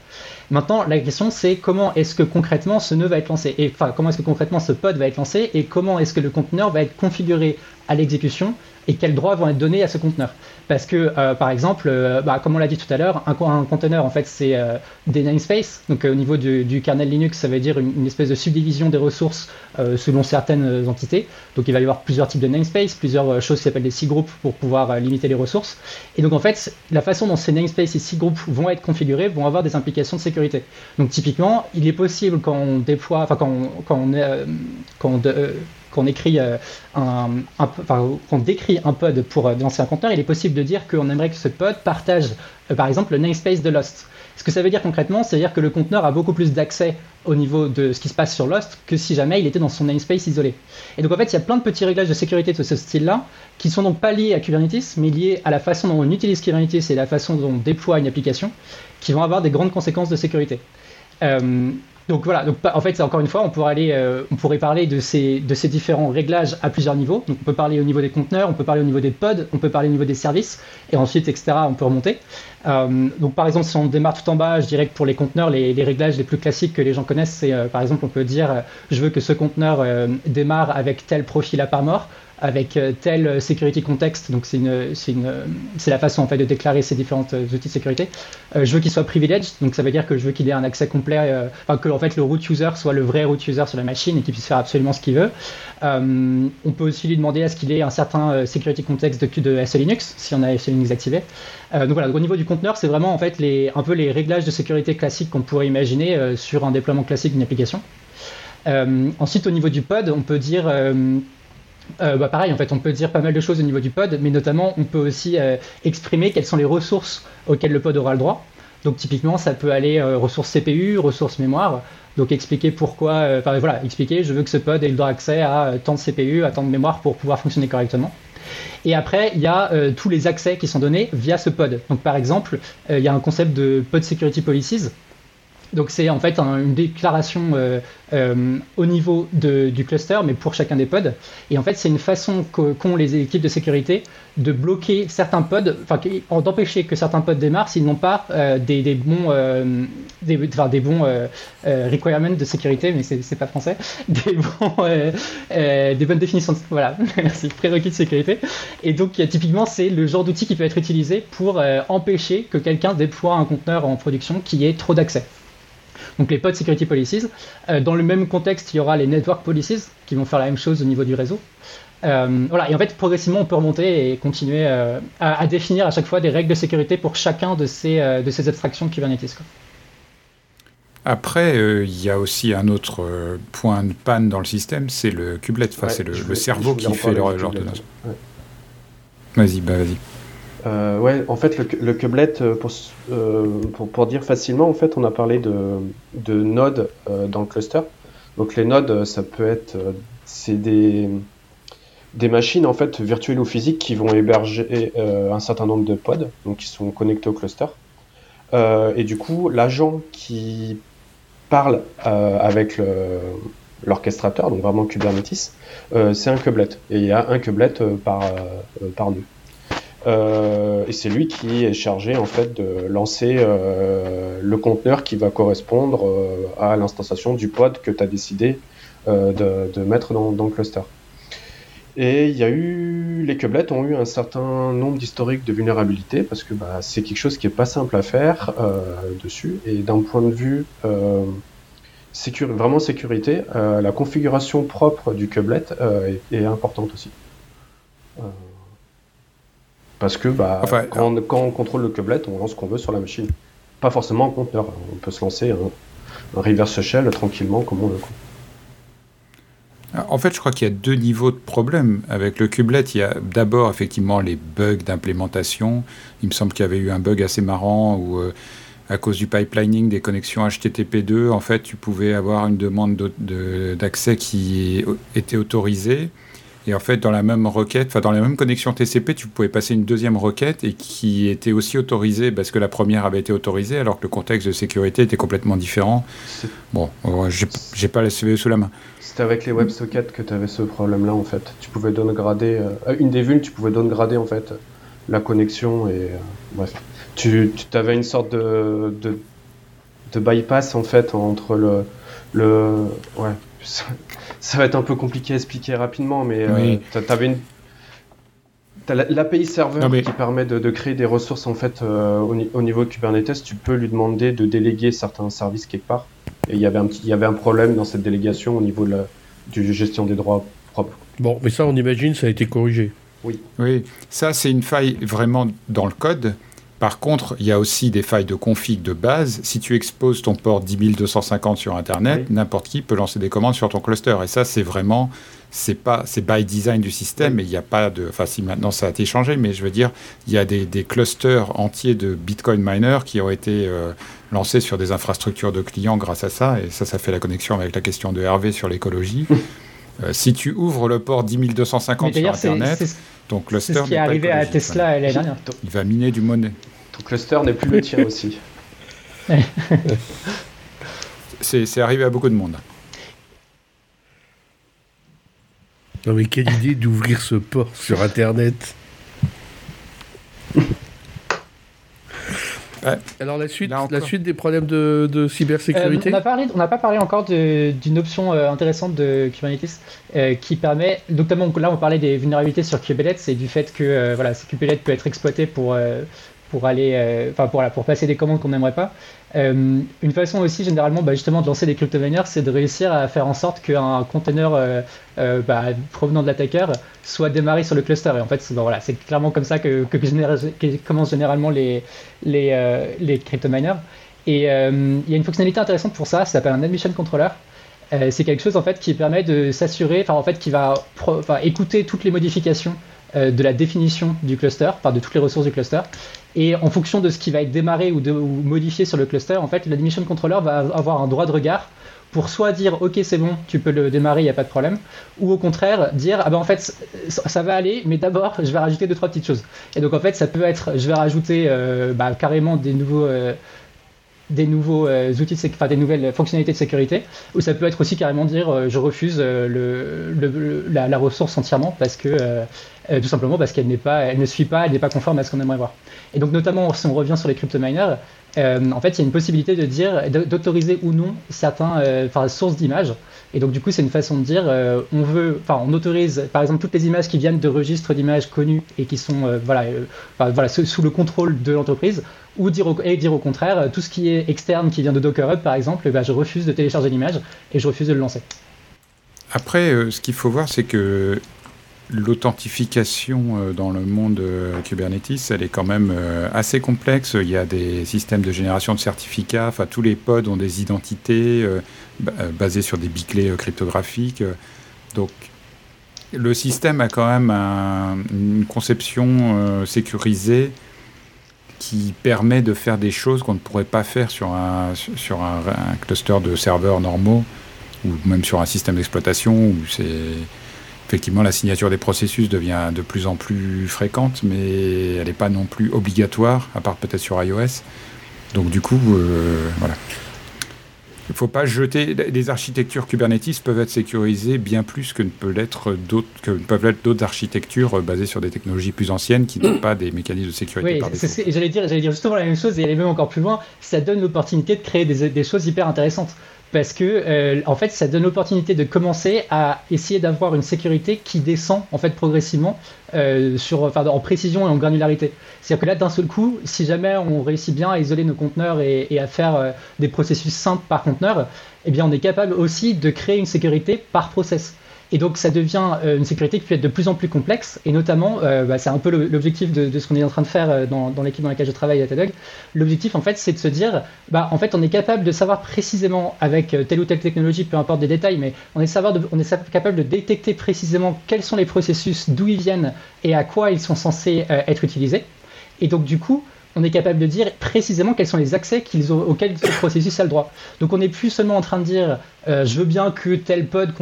Maintenant, la question c'est comment est-ce que concrètement ce nœud va être lancé? Et comment est-ce que concrètement ce pod va être lancé? Et comment est-ce que le conteneur va être configuré à l'exécution et quels droits vont être donnés à ce conteneur. Parce que, euh, par exemple, euh, bah, comme on l'a dit tout à l'heure, un, conteneur, en fait, c'est euh, des namespaces. Donc, au niveau du, kernel Linux, ça veut dire une, espèce de subdivision des ressources selon certaines entités. Donc, il va y avoir plusieurs types de namespaces, plusieurs choses qui s'appellent des C-groups pour pouvoir limiter les ressources. Et donc, en fait, la façon dont ces namespaces et C-groups vont être configurés vont avoir des implications de sécurité. Donc, typiquement, il est possible quand on déploie, enfin, quand on, quand qu'on écrit euh, un, qu'on décrit un pod pour euh, lancer un conteneur, il est possible de dire qu'on aimerait que ce pod partage, euh, par exemple, le namespace de Lost. Ce que ça veut dire concrètement, c'est-à-dire que le conteneur a beaucoup plus d'accès au niveau de ce qui se passe sur Lost que si jamais il était dans son namespace isolé. Et donc en fait, il y a plein de petits réglages de sécurité de ce style-là qui sont donc pas liés à Kubernetes, mais liés à la façon dont on utilise Kubernetes et la façon dont on déploie une application, qui vont avoir des grandes conséquences de sécurité. Donc voilà, donc en fait, encore une fois, on pourrait, aller, euh, on pourrait parler de ces, de ces différents réglages à plusieurs niveaux. Donc on peut parler au niveau des conteneurs, on peut parler au niveau des pods, on peut parler au niveau des services, et ensuite, etc., on peut remonter. Euh, donc par exemple, si on démarre tout en bas, je dirais que pour les conteneurs, les, réglages les plus classiques que les gens connaissent, c'est euh, par exemple, on peut dire, je veux que ce conteneur démarre avec tel profil à part mort avec euh, tel euh, security context, donc c'est la façon en fait de déclarer ces différents euh, outils de sécurité. je veux qu'il soit privileged, donc ça veut dire que je veux qu'il ait un accès complet, enfin que en fait le root user soit le vrai root user sur la machine et qu'il puisse faire absolument ce qu'il veut. on peut aussi lui demander à ce qu'il ait un certain security context de, de SE Linux si on a SE Linux activé. Donc voilà, au niveau du conteneur, c'est vraiment en fait les, un peu les réglages de sécurité classiques qu'on pourrait imaginer sur un déploiement classique d'une application. ensuite, au niveau du pod, on peut dire euh, bah pareil, en fait, on peut dire pas mal de choses au niveau du pod, mais notamment, on peut aussi euh, exprimer quelles sont les ressources auxquelles le pod aura le droit. Donc, typiquement, ça peut aller euh, ressources CPU, ressources mémoire. Donc, expliquer pourquoi, voilà, expliquer, je veux que ce pod ait le droit d'accès à tant de CPU, à tant de mémoire pour pouvoir fonctionner correctement. Et après, il y a tous les accès qui sont donnés via ce pod. Donc, par exemple, il y a un concept de pod security policies donc c'est en fait une déclaration euh, euh, au niveau du cluster, mais pour chacun des pods. Et en fait, c'est une façon qu'ont les équipes de sécurité de bloquer certains pods, enfin d'empêcher que certains pods démarrent s'ils n'ont pas euh, des, bons, des, bons requirements de sécurité, mais c'est pas français, des, des bonnes définitions. De, voilà, merci, prérequis de sécurité. Et donc typiquement, c'est le genre d'outil qui peut être utilisé pour empêcher que quelqu'un déploie un conteneur en production qui ait trop d'accès donc les pod security policies. Euh, dans le même contexte, il y aura les network policies qui vont faire la même chose au niveau du réseau. Euh, voilà, et en fait, progressivement, on peut remonter et continuer euh, à, définir à chaque fois des règles de sécurité pour chacun de ces, de ces abstractions Kubernetes. Quoi. Après, il y a aussi un autre point de panne dans le système, c'est le kubelet. Enfin, c'est le, cerveau qui fait l'ordonnance. Vas-y, bah vas-y. Euh, ouais, en fait, le, le kubelet, euh, euh, pour, pour, dire facilement, en fait, on a parlé de, de nodes dans le cluster. Donc les nodes, ça peut être, c'est des, des machines en fait virtuelles ou physiques qui vont héberger un certain nombre de pods, donc qui sont connectés au cluster. et du coup, l'agent qui parle avec l'orchestrateur, donc vraiment Kubernetes, c'est un kubelet. Et il y a un kubelet par, par nœud. Euh, et c'est lui qui est chargé en fait de lancer euh, le conteneur qui va correspondre euh, à l'instanciation du pod que tu as décidé de, mettre dans, le cluster. Et il y a eu, les kubelets ont eu un certain nombre d'historiques de vulnérabilité parce que bah, c'est quelque chose qui est pas simple à faire dessus. Et d'un point de vue vraiment sécurité, la configuration propre du kubelet est, est, importante aussi. Parce que bah, quand, on, contrôle le kubelet, on lance ce qu'on veut sur la machine. Pas forcément un conteneur. On peut se lancer un, reverse shell tranquillement comme on veut. En fait, je crois qu'il y a deux niveaux de problème avec le kubelet. Il y a d'abord effectivement les bugs d'implémentation. Il me semble qu'il y avait eu un bug assez marrant où, euh, à cause du pipelining des connexions HTTP2, en fait, tu pouvais avoir une demande d'accès qui était autorisée et en fait, dans la même requête, enfin dans la même connexion TCP, tu pouvais passer une deuxième requête et qui était aussi autorisée parce que la première avait été autorisée, alors que le contexte de sécurité était complètement différent. Bon, j'ai pas la CVE sous la main. C'était avec les WebSockets que tu avais ce problème-là en fait. Tu pouvais downgrader, euh, une des vulnes, tu pouvais downgrader en fait la connexion et euh, bref. Tu, tu avais une sorte de, de, de, bypass en fait entre le, le ouais ça va être un peu compliqué à expliquer rapidement, mais euh, tu avais une. l'API serveur qui permet de, créer des ressources en fait euh, au, niveau de Kubernetes. Tu peux lui demander de déléguer certains services quelque part. Et il y avait un petit, il y avait un problème dans cette délégation au niveau de la du gestion des droits propres. Bon, mais ça, on imagine, ça a été corrigé. Oui. Oui, ça c'est une faille vraiment dans le code. Par contre, il y a aussi des failles de config de base. Si tu exposes ton port 10250 sur Internet, n'importe qui peut lancer des commandes sur ton cluster. Et ça, c'est vraiment, c'est pas, c'est by design du système. Et il n'y a pas de, enfin, si maintenant ça a été changé, mais je veux dire, il y a des, clusters entiers de Bitcoin miners qui ont été euh, lancés sur des infrastructures de clients grâce à ça. Et ça, ça fait la connexion avec la question de Hervé sur l'écologie. Euh, si tu ouvres le port 10250 sur Internet, ton cluster. C'est ce qui est arrivé à Tesla l'année dernière. Il va miner du monnaie. Ton cluster n'est plus le tien aussi. c'est arrivé à beaucoup de monde. Non mais quelle idée d'ouvrir ce port sur Internet Alors la suite, la suite des problèmes de, cybersécurité. Euh, on n'a pas parlé encore d'une option euh, intéressante de Kubernetes euh, qui permet, notamment là on parlait des vulnérabilités sur Kubernetes et du fait que voilà, Kubernetes peut être exploité pour pour aller, euh, enfin pour, pour passer des commandes qu'on n'aimerait pas. Euh, une façon aussi généralement bah, justement de lancer des crypto-miners, c'est de réussir à faire en sorte qu'un container euh, bah, provenant de l'attaqueur soit démarré sur le cluster. Et en fait, c'est clairement comme ça que, que, commencent généralement les, les, les crypto-miners. Et il y a une fonctionnalité intéressante pour ça, ça s'appelle un admission controller. c'est quelque chose en fait qui permet de s'assurer, enfin en fait qui va écouter toutes les modifications de la définition du cluster, enfin de toutes les ressources du cluster, et en fonction de ce qui va être démarré ou, modifié sur le cluster, en fait, l'admission controller va avoir un droit de regard pour soit dire ok c'est bon, tu peux le démarrer, il n'y a pas de problème, ou au contraire dire ah ben en fait ça va aller, mais d'abord je vais rajouter deux trois petites choses. Et donc en fait ça peut être je vais rajouter euh, bah, carrément des nouveaux euh, des nouveaux euh, outils, de enfin, des nouvelles fonctionnalités de sécurité, ou ça peut être aussi carrément dire je refuse la, ressource entièrement parce que tout simplement parce qu'elle ne suit pas, elle n'est pas conforme à ce qu'on aimerait voir. Et donc notamment si on revient sur les crypto-miners, euh, en fait il y a une possibilité de dire d'autoriser ou non certaines euh, sources d'images. Et donc du coup c'est une façon de dire euh, on veut, enfin on autorise par exemple toutes les images qui viennent de registres d'images connus et qui sont voilà, voilà sous, le contrôle de l'entreprise, ou dire au, et dire au contraire tout ce qui est externe qui vient de Docker Hub par exemple, bah, je refuse de télécharger l'image et je refuse de le lancer. Après ce qu'il faut voir c'est que l'authentification euh, dans le monde euh, Kubernetes, elle est quand même euh, assez complexe. Il y a des systèmes de génération de certificats. Enfin, tous les pods ont des identités basées sur des biclés cryptographiques. Donc, le système a quand même une conception sécurisée qui permet de faire des choses qu'on ne pourrait pas faire sur un, sur un, un cluster de serveurs normaux ou même sur un système d'exploitation où c'est effectivement, la signature des processus devient de plus en plus fréquente, mais elle n'est pas non plus obligatoire, à part peut-être sur iOS. Donc du coup, euh, voilà. Il ne faut pas jeter. Les architectures Kubernetes peuvent être sécurisées bien plus que ne, peut l'être d'autres, que peuvent l'être d'autres architectures basées sur des technologies plus anciennes qui n'ont pas des mécanismes de sécurité. Oui, j'allais dire, j'allais dire justement la même chose et aller même encore plus loin. Ça donne l'opportunité de créer des, des choses hyper intéressantes parce que euh, en fait ça donne l'opportunité de commencer à essayer d'avoir une sécurité qui descend en fait progressivement euh, en précision et en granularité. C'est-à-dire que là d'un seul coup, si jamais on réussit bien à isoler nos conteneurs et, à faire euh, des processus simples par conteneur, eh bien on est capable aussi de créer une sécurité par process. Et donc ça devient euh, une sécurité qui peut être de plus en plus complexe, et notamment, euh, bah, c'est un peu l'objectif de, ce qu'on est en train de faire euh, dans, l'équipe dans laquelle je travaille à TEDx. L'objectif en fait, c'est de se dire, bah, en fait, on est capable de savoir précisément avec telle ou telle technologie, peu importe des détails, mais on est, savoir on est capable de détecter précisément quels sont les processus, d'où ils viennent et à quoi ils sont censés être utilisés. Et donc du coup, on est capable de dire précisément quels sont les accès qu'ils ont, auxquels ce processus a le droit. Donc on n'est plus seulement en train de dire euh, je veux bien que tel pod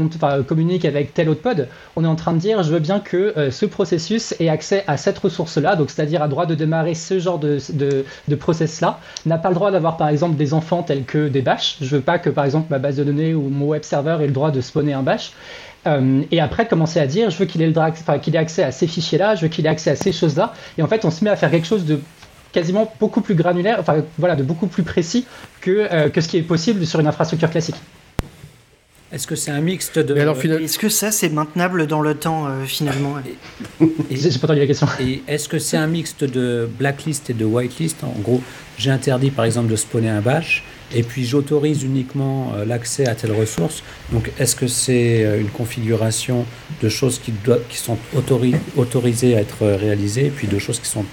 communique avec tel autre pod, on est en train de dire je veux bien que euh, ce processus ait accès à cette ressource-là, donc c'est-à-dire à droit de démarrer ce genre de, de, process-là, n'a pas le droit d'avoir par exemple des enfants tels que des bâches, je veux pas que par exemple ma base de données ou mon web server ait le droit de spawner un bash. Euh, et après, commencer à dire, je veux qu'il ait, qu'il ait accès à ces fichiers-là, je veux qu'il ait accès à ces choses-là. Et en fait, on se met à faire quelque chose de quasiment beaucoup plus granulaire, enfin voilà, de beaucoup plus précis que, euh, que ce qui est possible sur une infrastructure classique. Est-ce que c'est un mixte de. Est-ce que ça, c'est maintenable dans le temps, euh, finalement? J'ai pas entendu la question. Et est-ce que c'est un mixte de blacklist et de whitelist? En gros, j'ai interdit par exemple de spawner un bash, et puis j'autorise uniquement euh, l'accès à telle ressource. Donc, est-ce que c'est une configuration de choses qui, qui sont autorisées à être réalisées, et puis de choses qui sont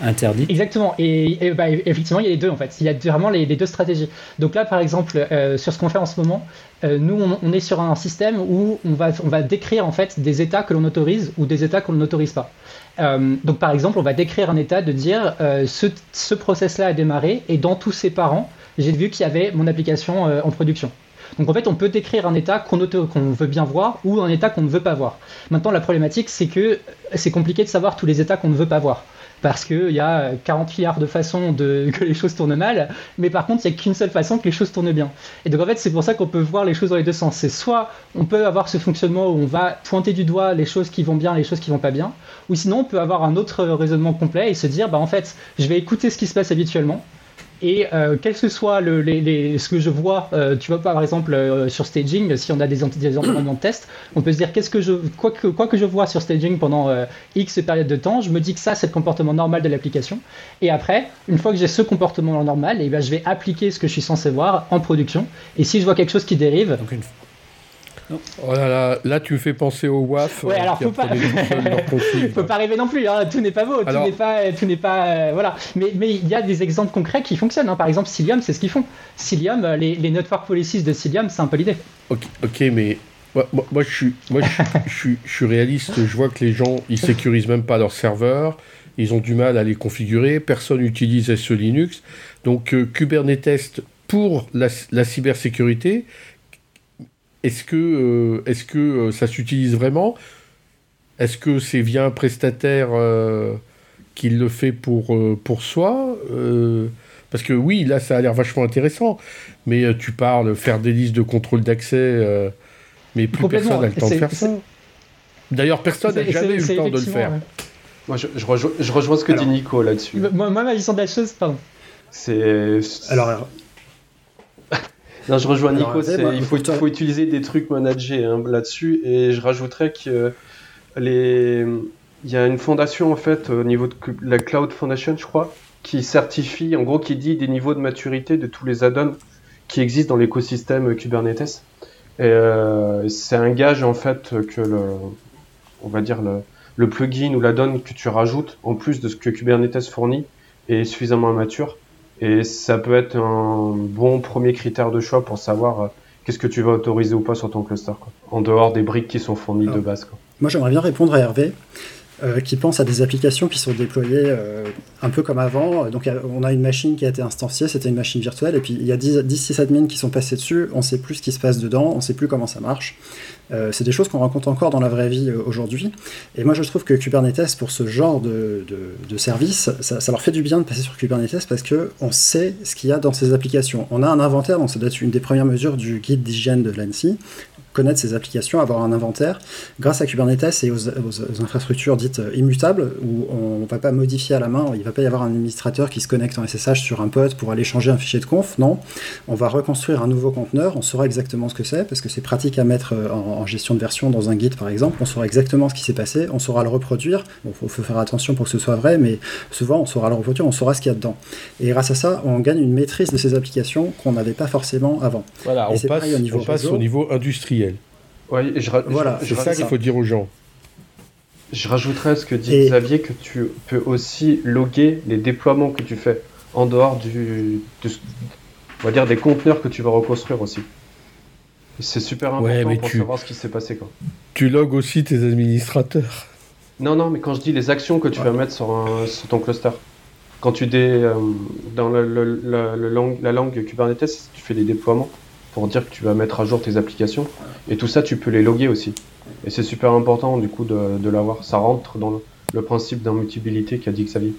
interdit. Exactement. Et, bah, effectivement, il y a les deux en fait. Il y a vraiment les, deux stratégies. Donc là, par exemple, euh, sur ce qu'on fait en ce moment, euh, nous, on, est sur un système où on va, décrire en fait des états que l'on autorise ou des états qu'on n'autorise pas. Euh, donc par exemple, on va décrire un état de dire ce, ce process-là a démarré et dans tous ses parents, j'ai vu qu'il y avait mon application en production. Donc en fait, on peut décrire un état qu'on veut bien voir ou un état qu'on ne veut pas voir. Maintenant, la problématique, c'est que c'est compliqué de savoir tous les états qu'on ne veut pas voir parce qu'il y a 40 milliards de façons que les choses tournent mal, mais par contre, il n'y a qu'une seule façon que les choses tournent bien. Et donc en fait, c'est pour ça qu'on peut voir les choses dans les deux sens. C'est soit on peut avoir ce fonctionnement où on va pointer du doigt les choses qui vont bien, les choses qui vont pas bien, ou sinon on peut avoir un autre raisonnement complet et se dire, bah en fait, je vais écouter ce qui se passe habituellement, et euh, quel que soit le, ce que je vois, euh, tu vois par exemple euh, sur staging, si on a des, environnements de test, on peut se dire qu'est-ce que je, quoi que, quoi que je vois sur staging pendant X période de temps, je me dis que ça c'est le comportement normal de l'application. Et après, une fois que j'ai ce comportement normal, et eh bien, je vais appliquer ce que je suis censé voir en production. Et si je vois quelque chose qui dérive, Oh là, là, là, tu me fais penser au WAF. Ouais, alors faut pas... faut pas rêver non plus. Hein. Tout n'est pas beau, tout n'est pas, tout n'est pas, euh, voilà. Mais mais il y a des exemples concrets qui fonctionnent. Hein. Par exemple, Cilium, c'est ce qu'ils font. Cilium, euh, les, les network policies de Cilium, c'est un peu l'idée. Ok, ok, mais moi, je suis, moi je, suis, je, suis, réaliste. Je vois que les gens, ils sécurisent même pas leurs serveurs. Ils ont du mal à les configurer. Personne n'utilise SE Linux. Donc euh, Kubernetes pour la, la cybersécurité est-ce que, euh, est-ce que euh, ça s'utilise vraiment? Est-ce que c'est via un prestataire euh, qui le fait pour, pour soi? Parce que oui, là, ça a l'air vachement intéressant. Mais tu parles faire des listes de contrôle d'accès, mais plus personne n'a le temps de faire ça. D'ailleurs, personne n'a jamais eu le temps de le faire. Moi, je, rejoins, ce que dit Nico là-dessus. Moi, ma vision de la chose, pardon. C'est. Alors, non, je rejoins Nico, il faut, faut, utiliser des trucs managés hein, là-dessus, et je rajouterais que les... il y a une fondation en fait au niveau de la Cloud Foundation, je crois, qui certifie, en gros, qui dit des niveaux de maturité de tous les add-ons qui existent dans l'écosystème Kubernetes. Et euh, c'est un gage en fait que le on va dire, le, le plugin ou la donne que tu rajoutes en plus de ce que Kubernetes fournit est suffisamment mature. Et ça peut être un bon premier critère de choix pour savoir euh, qu'est-ce que tu vas autoriser ou pas sur ton cluster, quoi. en dehors des briques qui sont fournies de base. Quoi. Moi, j'aimerais bien répondre à Hervé. Euh, qui pense à des applications qui sont déployées euh, un peu comme avant. Donc on a une machine qui a été instanciée, c'était une machine virtuelle, et puis il y a 10, 10 admins qui sont passés dessus, on ne sait plus ce qui se passe dedans, on ne sait plus comment ça marche. Euh, c'est des choses qu'on rencontre encore dans la vraie vie aujourd'hui. Et moi je trouve que Kubernetes, pour ce genre de, de, service, ça, leur fait du bien de passer sur Kubernetes parce qu'on sait ce qu'il y a dans ces applications. On a un inventaire, donc ça doit être une des premières mesures du guide d'hygiène de l'ANSI connaître ces applications, avoir un inventaire. Grâce à Kubernetes et aux, infrastructures dites euh, immutables, où on ne va pas modifier à la main, il ne va pas y avoir un administrateur qui se connecte en SSH sur un pod pour aller changer un fichier de conf, non. On va reconstruire un nouveau conteneur, on saura exactement ce que c'est, parce que c'est pratique à mettre euh, en, gestion de version dans un guide par exemple, on saura exactement ce qui s'est passé, on saura le reproduire, il faut, faire attention pour que ce soit vrai, mais souvent on saura le reproduire, on saura ce qu'il y a dedans. Et grâce à ça, on gagne une maîtrise de ces applications qu'on n'avait pas forcément avant. Voilà, on passe, au niveau, on passe au niveau industriel. Je, voilà, c'est ça qu'il faut dire aux gens. Je rajouterais à ce que dit Xavier que tu peux aussi loguer les déploiements que tu fais en dehors du, on va dire des conteneurs que tu vas reconstruire aussi. C'est super important pour savoir ce qui s'est passé. Quoi. Tu logs aussi tes administrateurs. Non, non, mais quand je dis les actions que tu vas mettre sur, ton cluster, quand tu dé, euh, dans le, la langue Kubernetes, tu fais des déploiements pour dire que tu vas mettre à jour tes applications. Et tout ça, tu peux les loguer aussi. Et c'est super important du coup de, de l'avoir. Ça rentre dans le, principe d'immutabilité qu'a dit Xavier.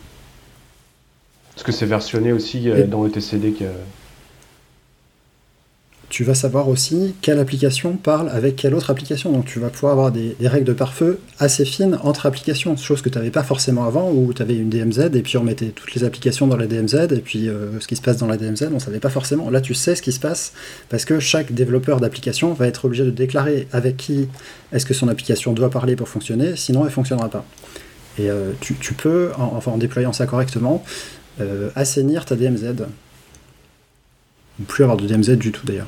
Parce que c'est versionné aussi euh, dans le TCD que, tu vas savoir aussi quelle application parle avec quelle autre application. Donc tu vas pouvoir avoir des, règles de pare-feu assez fines entre applications, chose que tu n'avais pas forcément avant, où tu avais une DMZ et puis on mettait toutes les applications dans la DMZ et puis euh, ce qui se passe dans la DMZ, on ne savait pas forcément. Là tu sais ce qui se passe parce que chaque développeur d'application va être obligé de déclarer avec qui est-ce que son application doit parler pour fonctionner, sinon elle ne fonctionnera pas. Et euh, tu, peux, en, enfin en déployant ça correctement, euh, assainir ta DMZ. Ou plus avoir de DMZ du tout d'ailleurs.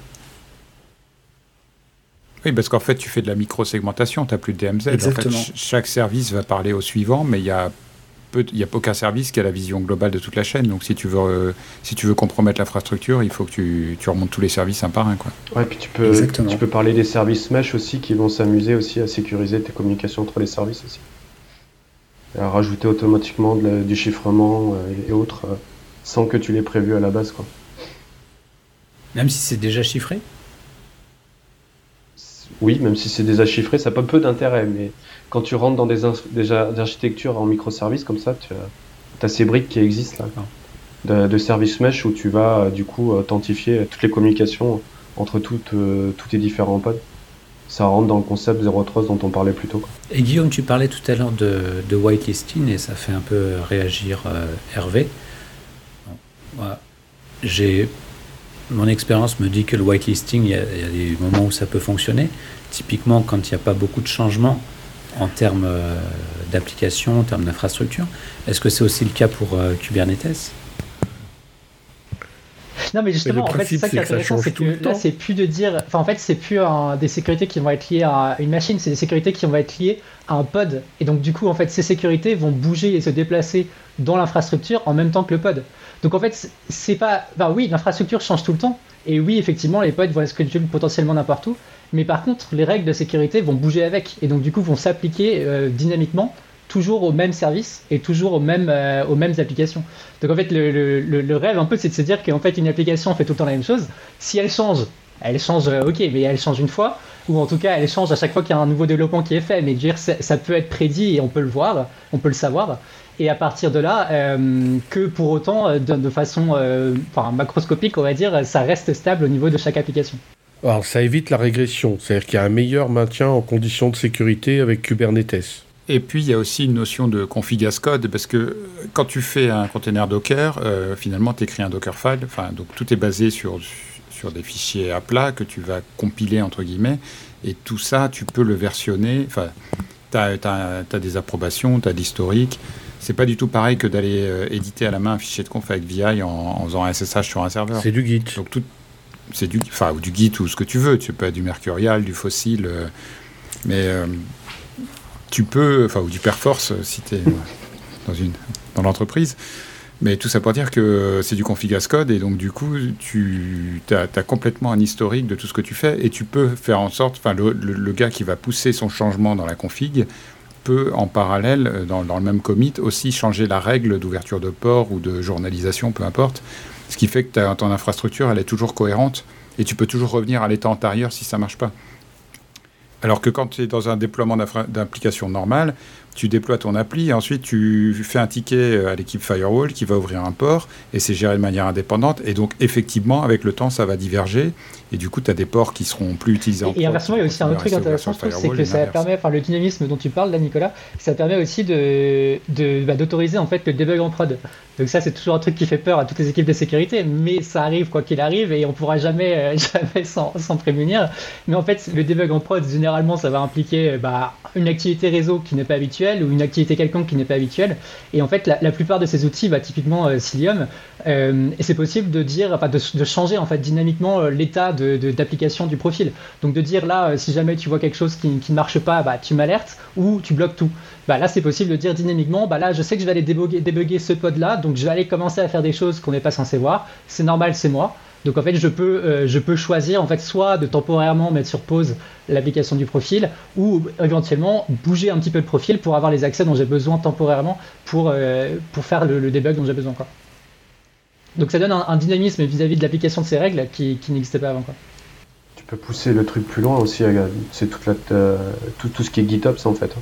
Oui, parce qu'en fait, tu fais de la micro-segmentation, tu n'as plus de DMZ. Exactement. En fait, chaque service va parler au suivant, mais il y a il n'y a aucun service qui a la vision globale de toute la chaîne. Donc, si tu veux, euh, si tu veux compromettre l'infrastructure, il faut que tu, tu, remontes tous les services un par un. Quoi. Ouais, puis tu peux, tu peux parler des services mesh aussi qui vont s'amuser aussi à sécuriser tes communications entre les services aussi. à rajouter automatiquement du chiffrement euh, et autres euh, sans que tu l'aies prévu à la base. Quoi. Même si c'est déjà chiffré oui, même si c'est déjà chiffré, ça n'a pas peu d'intérêt. Mais quand tu rentres dans des, architectures en microservices comme ça, tu as, ces briques qui existent là, de, de service mesh où tu vas du coup authentifier toutes les communications entre toutes, euh, tous tes différents pods. Ça rentre dans le concept Zero Trust dont on parlait plus tôt. Et Guillaume, tu parlais tout à l'heure de, whitelisting et ça fait un peu réagir euh, Hervé. J'ai mon expérience me dit que le whitelisting, il y, a, il y, a des moments où ça peut fonctionner. Typiquement, quand il n'y a pas beaucoup de changements en termes euh, d'application, en termes d'infrastructure. Est-ce que c'est aussi le cas pour euh, Kubernetes? Non, mais justement, en fait, c'est ça qui est intéressant, c'est que là, c'est plus de dire. Enfin, en fait, c'est plus des sécurités qui vont être liées à une machine, c'est des sécurités qui vont être liées à un pod. Et donc, du coup, en fait, ces sécurités vont bouger et se déplacer dans l'infrastructure en même temps que le pod. Donc en fait, c'est pas. Enfin, oui, l'infrastructure change tout le temps. Et oui, effectivement, les pods vont être potentiellement n'importe où. Mais par contre, les règles de sécurité vont bouger avec. Et donc, du coup, vont s'appliquer euh, dynamiquement, toujours aux mêmes services et toujours aux mêmes, euh, aux mêmes applications. Donc en fait, le, le, rêve un peu, c'est de se dire qu'en fait, une application fait tout le temps la même chose. Si elle change, elle change, euh, ok, mais elle change une fois. Ou en tout cas, elle change à chaque fois qu'il y a un nouveau développement qui est fait. Mais dire, ça peut être prédit et on peut le voir, on peut le savoir et à partir de là, euh, que pour autant, euh, de, façon euh, macroscopique, on va dire, ça reste stable au niveau de chaque application. Alors ça évite la régression, c'est-à-dire qu'il y a un meilleur maintien en conditions de sécurité avec Kubernetes. Et puis il y a aussi une notion de config as code, parce que quand tu fais un container Docker, finalement tu écris un Dockerfile, enfin, donc tout est basé sur, sur des fichiers à plat que tu vas compiler entre guillemets, et tout ça tu peux le versionner, enfin tu as, as, des approbations, tu as l'historique, c'est pas du tout pareil que d'aller euh, éditer à la main un fichier de conf avec VI en, faisant un SSH sur un serveur. C'est du Git. Donc tout, c'est du, enfin, ou du Git ou ce que tu veux. Tu peux être du Mercurial, du Fossil, euh, mais euh, tu peux, enfin, ou du Perforce si tu es dans, une, dans l'entreprise. Mais tout ça pour dire que c'est du config as code et donc du coup, tu as, complètement un historique de tout ce que tu fais et tu peux faire en sorte, enfin, le, le, gars qui va pousser son changement dans la config peut en parallèle, dans, dans le même commit, aussi changer la règle d'ouverture de port ou de journalisation, peu importe. Ce qui fait que ton infrastructure, elle est toujours cohérente et tu peux toujours revenir à l'état antérieur si ça marche pas. Alors que quand tu es dans un déploiement d'application normale, tu déploies ton appli et ensuite tu fais un ticket euh, à l'équipe Firewall qui va ouvrir un port et c'est géré de manière indépendante. Et donc, effectivement, avec le temps, ça va diverger et du coup, tu as des ports qui seront plus utilisés en Et, inversement, il y a aussi un autre truc intéressant, c'est que ça permet, enfin, le dynamisme dont tu parles là, Nicolas, ça permet aussi d'autoriser de, bah, d'autoriser en fait le debug en prod. Donc ça, c'est toujours un truc qui fait peur à toutes les équipes de sécurité, mais ça arrive quoi qu'il arrive et on pourra jamais, euh, jamais s'en prémunir. Mais en fait, le debug en prod, généralement, ça va impliquer bah, une activité réseau qui n'est pas ou une activité quelconque qui n'est pas habituelle. Et en fait, la, plupart de ces outils, bah, typiquement euh, Cilium, euh, et c'est possible de dire, enfin, de, changer en fait dynamiquement l'état d'application du profil. Donc de dire là, si jamais tu vois quelque chose qui, qui ne marche pas, bah, tu m'alertes ou tu bloques tout. Bah, là c'est possible de dire dynamiquement, bah là je sais que je vais aller débugger, débugger ce pod là, donc je vais aller commencer à faire des choses qu'on n'est pas censé voir. C'est normal, c'est moi. Donc en fait, je peux, euh, je peux choisir en fait soit de temporairement mettre sur pause l'application du profil ou éventuellement bouger un petit peu le profil pour avoir les accès dont j'ai besoin temporairement pour, euh, pour faire le, debug dont j'ai besoin. Quoi. Donc ça donne un, dynamisme vis-à-vis de l'application de ces règles qui, qui n'existait pas avant. Quoi. Tu peux pousser le truc plus loin aussi, c'est toute la, tout, tout, ce qui est GitOps en fait.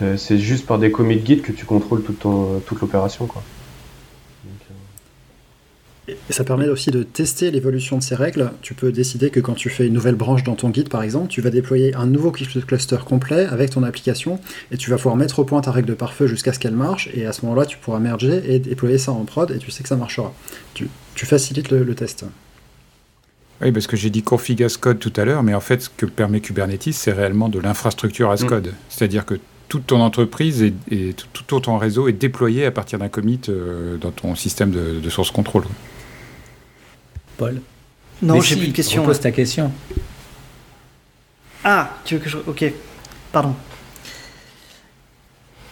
Euh, c'est juste par des commits Git que tu contrôles toute, toute l'opération. Quoi. Et ça permet aussi de tester l'évolution de ces règles. Tu peux décider que quand tu fais une nouvelle branche dans ton guide, par exemple, tu vas déployer un nouveau cluster complet avec ton application et tu vas pouvoir mettre au point ta règle de pare-feu jusqu'à ce qu'elle marche. Et à ce moment-là, tu pourras merger et déployer ça en prod et tu sais que ça marchera. Tu, facilites le, test. Oui, parce que j'ai dit config as code tout à l'heure, mais en fait, ce que permet Kubernetes, c'est réellement de l'infrastructure as mm. code. C'est-à-dire que toute ton entreprise et, tout, ton réseau est déployé à partir d'un commit euh, dans ton système de, source control. Paul Non, j'ai plus de ta question. Ah, tu veux que je. Ok, pardon.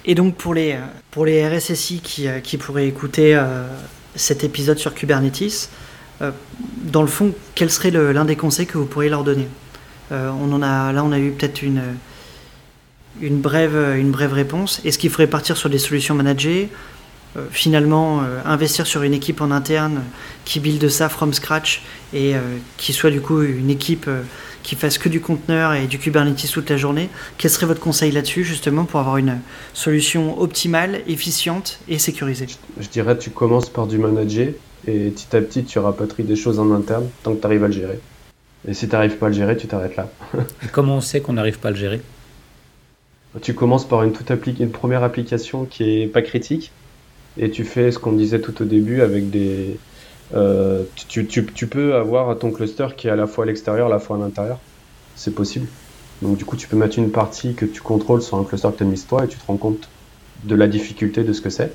Et donc pour les, euh, pour les RSSI qui, euh, qui pourraient écouter cet épisode sur Kubernetes, dans le fond, quel serait l'un des conseils que vous pourriez leur donner? On en a, Là, on a eu peut-être une, une brève, une brève réponse. Est-ce qu'il faudrait partir sur des solutions managées? euh, Finalement, euh, investir sur une équipe en interne qui build ça from scratch et euh, qui soit du coup une équipe qui fasse que du conteneur et du Kubernetes toute la journée. Quel serait votre conseil là-dessus, justement, pour avoir une solution optimale, efficiente et sécurisée? Je dirais tu commences par du manager et petit à petit tu rapatries des choses en interne tant que tu arrives à le gérer. Et si tu n'arrives pas à le gérer, tu t'arrêtes là. et comment on sait qu'on n'arrive pas à le gérer? Tu commences par une, toute une première application qui est pas critique et tu fais ce qu'on disait tout au début avec des. Euh, tu, tu, tu, peux avoir ton cluster qui est à la fois à l'extérieur, à la fois à l'intérieur. C'est possible. Donc du coup, tu peux mettre une partie que tu contrôles sur un cluster que tu as mis toi et tu te rends compte de la difficulté de ce que c'est.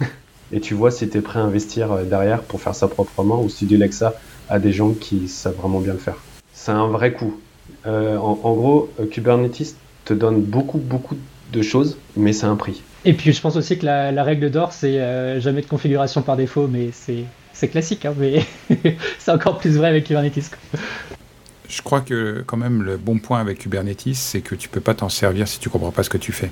et tu vois si tu es prêt à investir euh, derrière pour faire ça proprement ou si tu délègues ça à des gens qui savent vraiment bien le faire. C'est un vrai coup. Euh, en, en, gros, Kubernetes, te donne beaucoup, beaucoup de choses, mais c'est un prix. Et puis je pense aussi que la, règle d'or, c'est euh, jamais de configuration par défaut, mais c'est classique, hein, mais c'est encore plus vrai avec Kubernetes. Je crois que quand même le bon point avec Kubernetes, c'est que tu peux pas t'en servir si tu comprends pas ce que tu fais.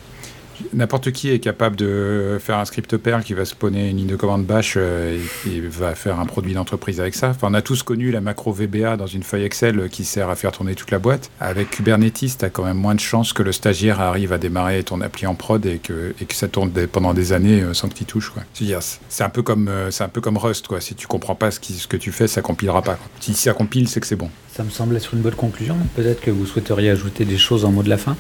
N'importe qui est capable de faire un script Perl qui va spawner une ligne de commande bash euh, et, va faire un produit d'entreprise avec ça. Enfin, on a tous connu la macro VBA dans une feuille Excel qui sert à faire tourner toute la boîte. Avec Kubernetes, tu as quand même moins de chances que le stagiaire arrive à démarrer ton appli en prod et que, ça tourne pendant des années euh, sans que tu touches. C'est un, peu comme, euh, un peu comme Rust. Quoi. Si tu comprends pas ce que tu fais, ça compilera pas. Si ça compile, c'est que c'est bon. Ça me semble être une bonne conclusion. Peut-être que vous souhaiteriez ajouter des choses en mot de la fin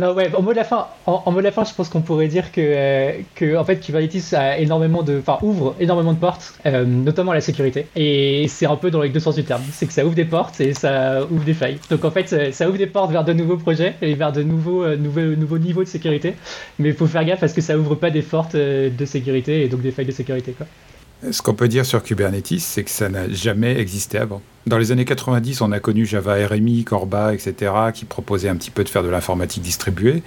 non, ouais, en mot de la fin, en, la fin, je pense qu'on pourrait dire que, euh, que en fait, Kubernetes a énormément de, enfin, ouvre énormément de portes, euh, notamment la sécurité. Et c'est un peu dans les deux sens du terme. C'est que ça ouvre des portes et ça ouvre des failles. Donc en fait, ça ouvre des portes vers de nouveaux projets et vers de nouveaux, euh, nouveaux, nouveaux niveaux de sécurité. Mais il faut faire gaffe parce que ça ouvre pas des portes de sécurité et donc des failles de sécurité, quoi. Ce qu'on peut dire sur Kubernetes, c'est que ça n'a jamais existé avant. Dans les années 90, on a connu Java RMI, Corba, etc., qui proposaient un petit peu de faire de l'informatique distribuée.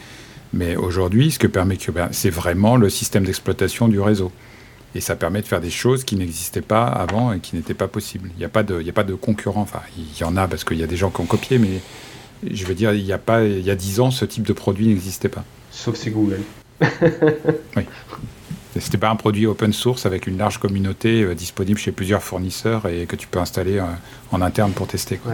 Mais aujourd'hui, ce que permet Kubernetes, c'est vraiment le système d'exploitation du réseau. Et ça permet de faire des choses qui n'existaient pas avant et qui n'étaient pas possibles. Il n'y a pas de, il y a pas de concurrent. Enfin, il y en a parce qu'il y a des gens qui ont copié, mais je veux dire, il y a pas, il y a dix ans, ce type de produit n'existait pas. Sauf que c'est Google. oui. C'était pas un produit open source avec une large communauté euh, disponible chez plusieurs fournisseurs et que tu peux installer euh, en interne pour tester. Quoi.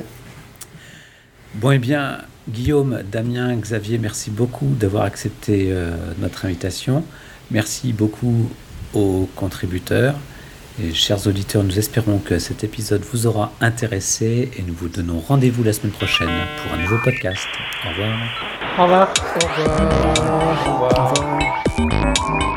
Bon, eh bien, Guillaume, Damien, Xavier, merci beaucoup d'avoir accepté euh, notre invitation. Merci beaucoup aux contributeurs. Et chers auditeurs, nous espérons que cet épisode vous aura intéressé et nous vous donnons rendez-vous la semaine prochaine pour un nouveau podcast. Au revoir. Au revoir. Au revoir. Au revoir.